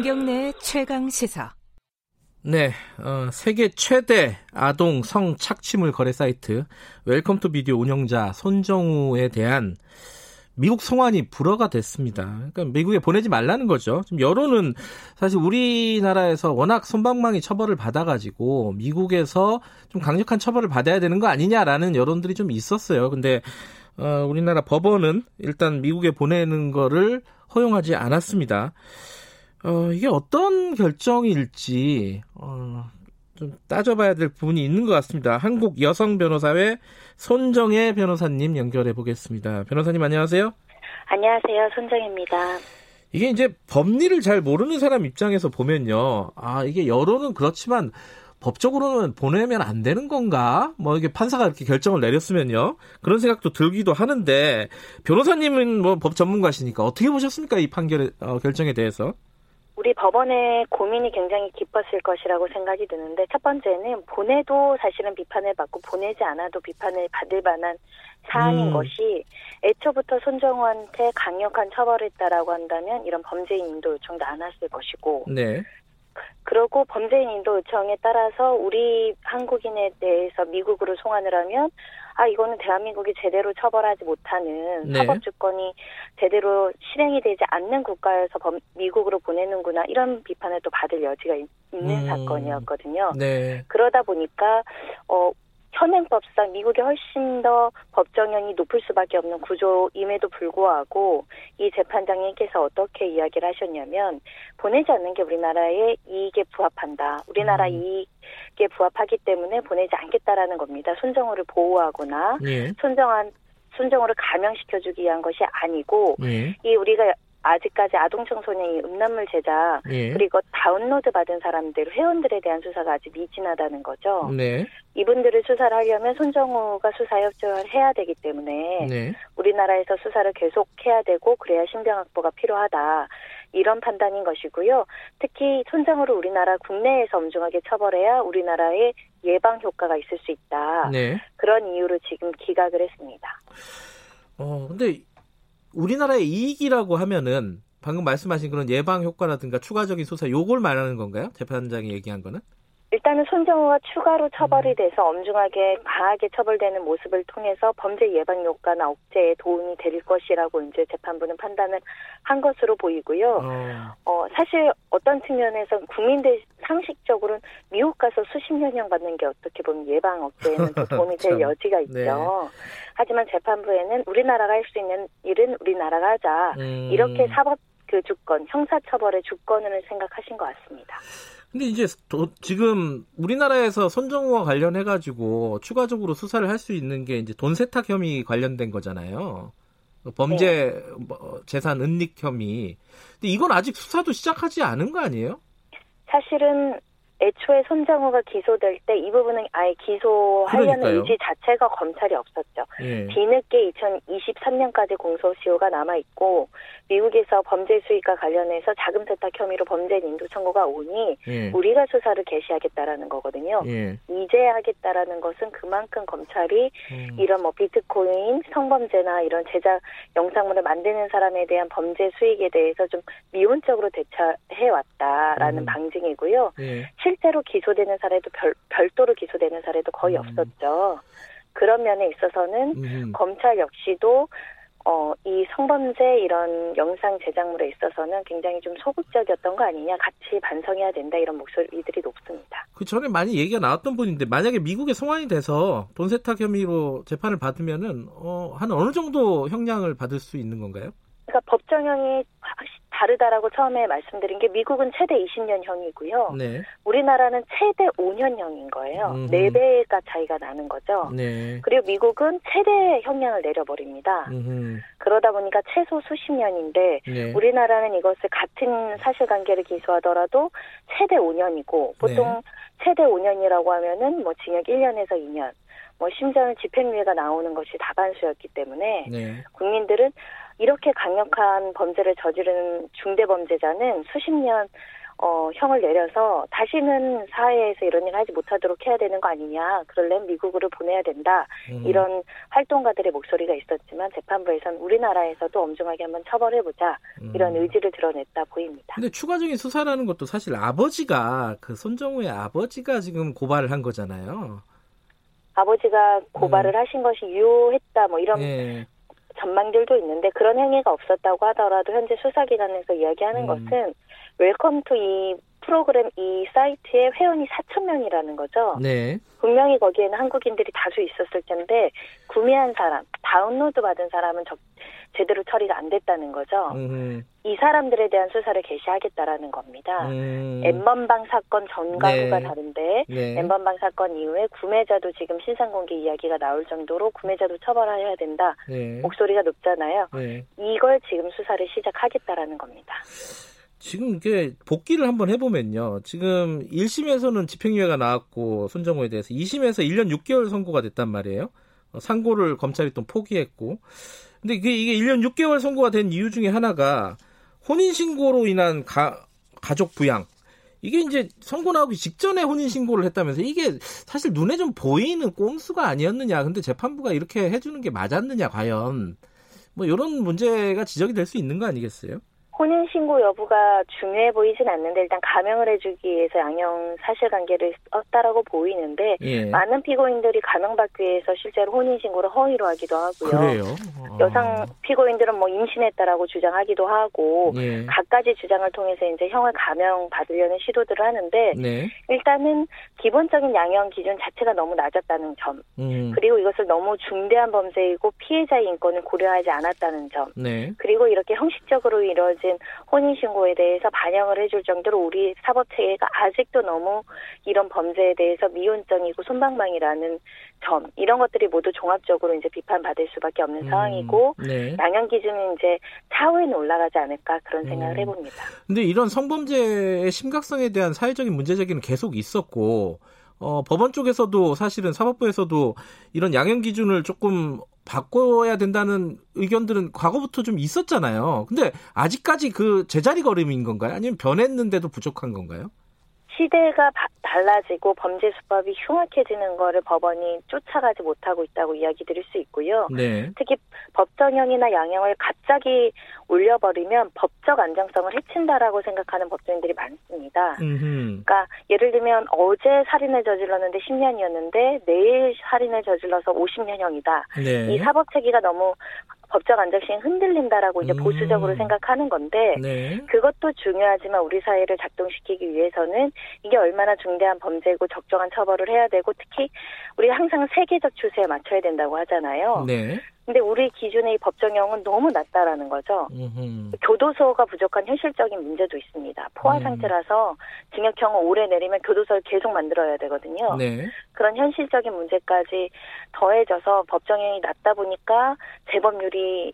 김경래 최강 시사. 네, 어, 세계 최대 아동 성 착취물 거래 사이트 Welcome to Video 운영자 손정우에 대한 미국 송환이 불허가 됐습니다. 그러니까 미국에 보내지 말라는 거죠. 지금 여론은 사실 우리나라에서 워낙 솜방망이 처벌을 받아가지고 미국에서 좀 강력한 처벌을 받아야 되는 거 아니냐라는 여론들이 좀 있었어요. 근데 어, 우리나라 법원은 일단 미국에 보내는 거를 허용하지 않았습니다. 어, 이게 어떤 결정일지 어, 좀 따져봐야 될 부분이 있는 것 같습니다. 한국 여성 변호사회 손정혜 변호사님 연결해 보겠습니다. 변호사님 안녕하세요. 안녕하세요. 손정혜입니다. 이게 이제 법리를 잘 모르는 사람 입장에서 보면요. 아, 이게 여론은 그렇지만 법적으로는 보내면 안 되는 건가? 뭐 이게 판사가 이렇게 결정을 내렸으면요. 그런 생각도 들기도 하는데 변호사님은 뭐 법 전문가시니까 어떻게 보셨습니까? 이 판결 어, 결정에 대해서? 우리 법원의 고민이 굉장히 깊었을 것이라고 생각이 드는데 첫 번째는 보내도 사실은 비판을 받고 보내지 않아도 비판을 받을 만한 사안인 음. 것이 애초부터 손정우한테 강력한 처벌을 했다라고 한다면 이런 범죄인 인도 요청도 안 왔을 것이고 네. 그러고 범죄인 인도 요청에 따라서 우리 한국인에 대해서 미국으로 송환을 하면 아 이거는 대한민국이 제대로 처벌하지 못하는 네. 사법 주권이 제대로 실행이 되지 않는 국가에서 범, 미국으로 보내는구나 이런 비판을 또 받을 여지가 있, 는 음. 사건이었거든요. 네. 그러다 보니까 어 현행법상 미국이 훨씬 더 법정형이 높을 수밖에 없는 구조임에도 불구하고 이 재판장님께서 어떻게 이야기를 하셨냐면 보내지 않는 게 우리나라의 이익에 부합한다. 우리나라 음. 이익 에 부합하기 때문에 보내지 않겠다라는 겁니다. 손정우를 보호하거나 예. 손정한 손정우를 감형시켜주기 위한 것이 아니고 예. 이 우리가 아직까지 아동 청소년이 음란물 제작 예. 그리고 다운로드 받은 사람들 회원들에 대한 수사가 아직 미진하다는 거죠. 네. 이분들을 수사를 하려면 손정우가 수사 협조를 해야 되기 때문에 네. 우리나라에서 수사를 계속 해야 되고 그래야 신병 확보가 필요하다. 이런 판단인 것이고요. 특히 손정우를 우리나라 국내에서 엄중하게 처벌해야 우리나라의 예방 효과가 있을 수 있다. 네. 그런 이유로 지금 기각을 했습니다. 어, 근데 우리나라의 이익이라고 하면은 방금 말씀하신 그런 예방 효과라든가 추가적인 수사 요걸 말하는 건가요? 재판장이 얘기한 거는? 일단은 손정우가 추가로 처벌이 음. 돼서 엄중하게 강하게 처벌되는 모습을 통해서 범죄 예방 효과나 억제에 도움이 될 것이라고 이제 재판부는 판단을 한 것으로 보이고요. 어, 어 사실 어떤 측면에서 국민들 상식적으로는 미국 가서 수십 년형 받는 게 어떻게 보면 예방 억제에는 도움이 될 여지가 있죠. 네. 하지만 재판부에는 우리나라가 할 수 있는 일은 우리나라가 하자. 음. 이렇게 사법 그 주권, 형사처벌의 주권을 생각하신 것 같습니다. 근데 이제 도, 지금 우리나라에서 손정우와 관련해 가지고 추가적으로 수사를 할 수 있는 게 이제 돈 세탁 혐의 관련된 거잖아요. 범죄 네. 뭐, 재산 은닉 혐의. 근데 이건 아직 수사도 시작하지 않은 거 아니에요? 사실은 애초에 손정우가 기소될 때 이 부분은 아예 기소하려는 그러니까요. 의지 자체가 검찰이 없었죠. 예. 뒤늦게 2023년까지 공소시효가 남아 있고 미국에서 범죄 수익과 관련해서 자금 세탁 혐의로 범죄 인도 청구가 오니 예. 우리가 수사를 개시하겠다라는 거거든요. 예. 이제 하겠다라는 것은 그만큼 검찰이 음. 이런 뭐 비트코인 성범죄나 이런 제작 영상물을 만드는 사람에 대한 범죄 수익에 대해서 좀 미온적으로 대처해 왔다라는 음. 방증이고요. 예. 실제로 기소되는 사례도 별, 별도로 기소되는 사례도 거의 음. 없었죠. 그런 면에 있어서는 음. 검찰 역시도 어, 이 성범죄 이런 영상 제작물에 있어서는 굉장히 좀 소극적이었던 거 아니냐, 같이 반성해야 된다 이런 목소리들이 높습니다. 그 전에 많이 얘기가 나왔던 분인데 만약에 미국에 송환이 돼서 돈 세탁 혐의로 재판을 받으면은 어, 한 어느 정도 형량을 받을 수 있는 건가요? 그러니까 법정형이 다르다라고 처음에 말씀드린 게 미국은 최대 20년형이고요. 네. 우리나라는 최대 5년형인 거예요. 음흠. 4배가 차이가 나는 거죠. 네. 그리고 미국은 최대 형량을 내려버립니다. 음흠. 그러다 보니까 최소 수십 년인데 네. 우리나라는 이것을 같은 사실관계를 기소하더라도 최대 5년이고 보통 네. 최대 5년이라고 하면은 뭐 징역 1년에서 2년 뭐 심지어는 집행유예가 나오는 것이 다반수였기 때문에 네. 국민들은 이렇게 강력한 범죄를 저지르는 중대 범죄자는 수십 년 어, 형을 내려서 다시는 사회에서 이런 일 하지 못하도록 해야 되는 거 아니냐. 그럴려면 미국으로 보내야 된다. 음. 이런 활동가들의 목소리가 있었지만 재판부에서는 우리나라에서도 엄중하게 한번 처벌해보자. 음. 이런 의지를 드러냈다 보입니다. 근데 추가적인 수사라는 것도 사실 아버지가 그 손정우의 아버지가 지금 고발을 한 거잖아요. 아버지가 고발을 하신 것이 유효했다. 뭐 이런 예. 전망들도 있는데 그런 행위가 없었다고 하더라도 현재 수사기관에서 이야기하는 음. 것은 Welcome to 이 프로그램 이 사이트에 회원이 4천 명이라는 거죠. 네. 분명히 거기에는 한국인들이 다수 있었을 텐데 구매한 사람, 다운로드 받은 사람은 적, 제대로 처리가 안 됐다는 거죠. 음. 이 사람들에 대한 수사를 개시하겠다라는 겁니다. 음. N번방 사건 전과 후가 네. 다른데 네. N번방 사건 이후에 구매자도 지금 신상공개 이야기가 나올 정도로 구매자도 처벌해야 된다. 네. 목소리가 높잖아요. 네. 이걸 지금 수사를 시작하겠다라는 겁니다. 지금 이게 복귀를 한번 해보면요. 지금 1심에서는 집행유예가 나왔고 손정호에 대해서 2심에서 1년 6개월 선고가 됐단 말이에요. 어, 상고를 검찰이 또 포기했고. 근데 이게, 이게 1년 6개월 선고가 된 이유 중에 하나가 혼인신고로 인한 가, 가족 부양. 이게 이제 선고 나오기 직전에 혼인신고를 했다면서 이게 사실 눈에 좀 보이는 꼼수가 아니었느냐. 근데 재판부가 이렇게 해주는 게 맞았느냐, 과연. 뭐 이런 문제가 지적이 될 수 있는 거 아니겠어요? 혼인 신고 여부가 중요해 보이진 않는데 일단 가명을 해주기 위해서 양형 사실관계를 썼다라고 보이는데 예. 많은 피고인들이 가명받기 위해서 실제로 혼인 신고를 허위로 하기도 하고요. 그래요. 어. 여성 피고인들은 뭐 임신했다라고 주장하기도 하고 예. 갖가지 주장을 통해서 이제 형을 가명 받으려는 시도들을 하는데 네. 일단은 기본적인 양형 기준 자체가 너무 낮았다는 점 음. 그리고 이것을 너무 중대한 범죄이고 피해자의 인권을 고려하지 않았다는 점 네. 그리고 이렇게 형식적으로 이 루어진 혼인 신고에 대해서 반영을 해줄 정도로 우리 사법 체계가 아직도 너무 이런 범죄에 대해서 미온정이고 손방망이라는 점 이런 것들이 모두 종합적으로 이제 비판받을 수밖에 없는 음. 상황이고 네. 양형 기준은 이제 차후에는 올라가지 않을까 그런 생각을 음. 해봅니다. 근데 이런 성범죄의 심각성에 대한 사회적인 문제 제기는 계속 있었고 어, 법원 쪽에서도 사실은 사법부에서도 이런 양형 기준을 조금 바꿔야 된다는 의견들은 과거부터 좀 있었잖아요. 근데 아직까지 그 제자리 걸음인 건가요? 아니면 변했는데도 부족한 건가요? 시대가 바- 달라지고 범죄 수법이 흉악해지는 거를 법원이 쫓아가지 못하고 있다고 이야기 드릴 수 있고요. 네. 특히 법정형이나 양형을 갑자기 올려버리면 법적 안정성을 해친다라고 생각하는 법조인들이 많습니다. 음흠. 그러니까 예를 들면 어제 살인을 저질렀는데 10년이었는데 내일 살인을 저질러서 50년형이다. 네. 이 사법 체계가 너무 법적 안정성이 흔들린다라고 이제 음. 보수적으로 생각하는 건데 네. 그것도 중요하지만 우리 사회를 작동시키기 위해서는 이게 얼마나 중대한 범죄고 적정한 처벌을 해야 되고 특히 우리 항상 세계적 추세에 맞춰야 된다고 하잖아요. 네. 근데 우리 기준의 이 법정형은 너무 낮다라는 거죠. 음흠. 교도소가 부족한 현실적인 문제도 있습니다. 포화 음. 상태라서 징역형을 오래 내리면 교도소를 계속 만들어야 되거든요. 네. 그런 현실적인 문제까지 더해져서 법정형이 낮다 보니까 재범률이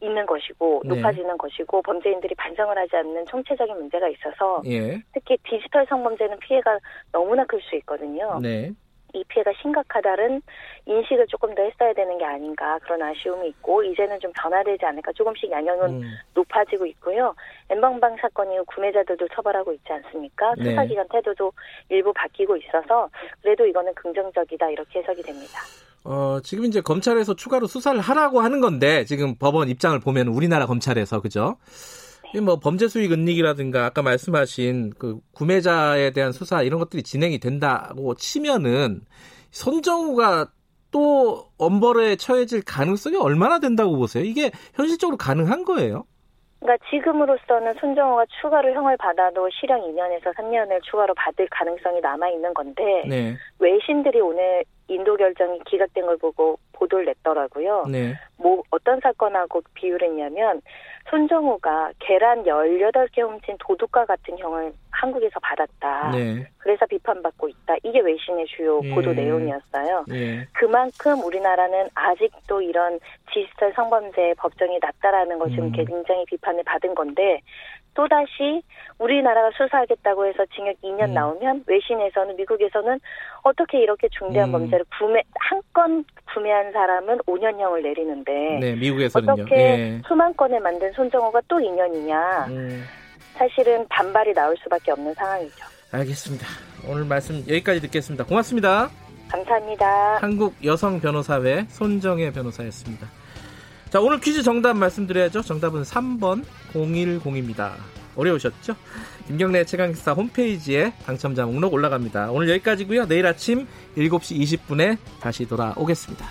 있는 것이고 네. 높아지는 것이고 범죄인들이 반성을 하지 않는 총체적인 문제가 있어서 예. 특히 디지털 성범죄는 피해가 너무나 클 수 있거든요. 네. 이 피해가 심각하다는 인식을 조금 더 했어야 되는 게 아닌가 그런 아쉬움이 있고 이제는 좀 변화되지 않을까 조금씩 양형은 음. 높아지고 있고요. 엠방방 사건 이후 구매자들도 처벌하고 있지 않습니까? 네. 수사기관 태도도 일부 바뀌고 있어서 그래도 이거는 긍정적이다 이렇게 해석이 됩니다. 어, 지금 이제 검찰에서 추가로 수사를 하라고 하는 건데, 지금 법원 입장을 보면 우리나라 검찰에서, 그죠? 이뭐 범죄 수익 은닉이라든가 아까 말씀하신 그 구매자에 대한 수사 이런 것들이 진행이 된다고 치면은 손정우가 또 엄벌에 처해질 가능성이 얼마나 된다고 보세요? 이게 현실적으로 가능한 거예요? 그러니까 지금으로서는 손정호가 추가로 형을 받아도 실형 2년에서 3년을 추가로 받을 가능성이 남아 있는 건데 네, 외신들이 오늘 인도 결정이 기각된 걸 보고 보도를 냈더라고요. 네, 뭐 어떤 사건하고 비유를 했냐면 손정호가 계란 18개 훔친 도둑과 같은 형을 한국에서 받았다. 네, 그래서 비판받고 있다. 이게 외신의 주요 예. 보도 내용이었어요. 네, 그만큼 우리나라는 아직도 이런 디지털 성범죄 법정이 낮다라는 거 지금 음. 굉장히 비판을 받은 건데 또다시 우리나라가 수사하겠다고 해서 징역 2년 음. 나오면 외신에서는 미국에서는 어떻게 이렇게 중대한 음. 범죄를 구매 한 건 구매한 사람은 5년형을 내리는데 네, 미국에서는요. 어떻게 예. 수만 건을 만든 손정호가 또 2년이냐 음, 사실은 반발이 나올 수밖에 없는 상황이죠. 알겠습니다. 오늘 말씀 여기까지 듣겠습니다. 고맙습니다. 감사합니다. 한국 여성 변호사회 손정혜 변호사였습니다. 자, 오늘 퀴즈 정답 말씀드려야죠. 정답은 3번 010입니다. 어려우셨죠? 김경래 최강기사 홈페이지에 당첨자 목록 올라갑니다. 오늘 여기까지고요. 내일 아침 7시 20분에 다시 돌아오겠습니다.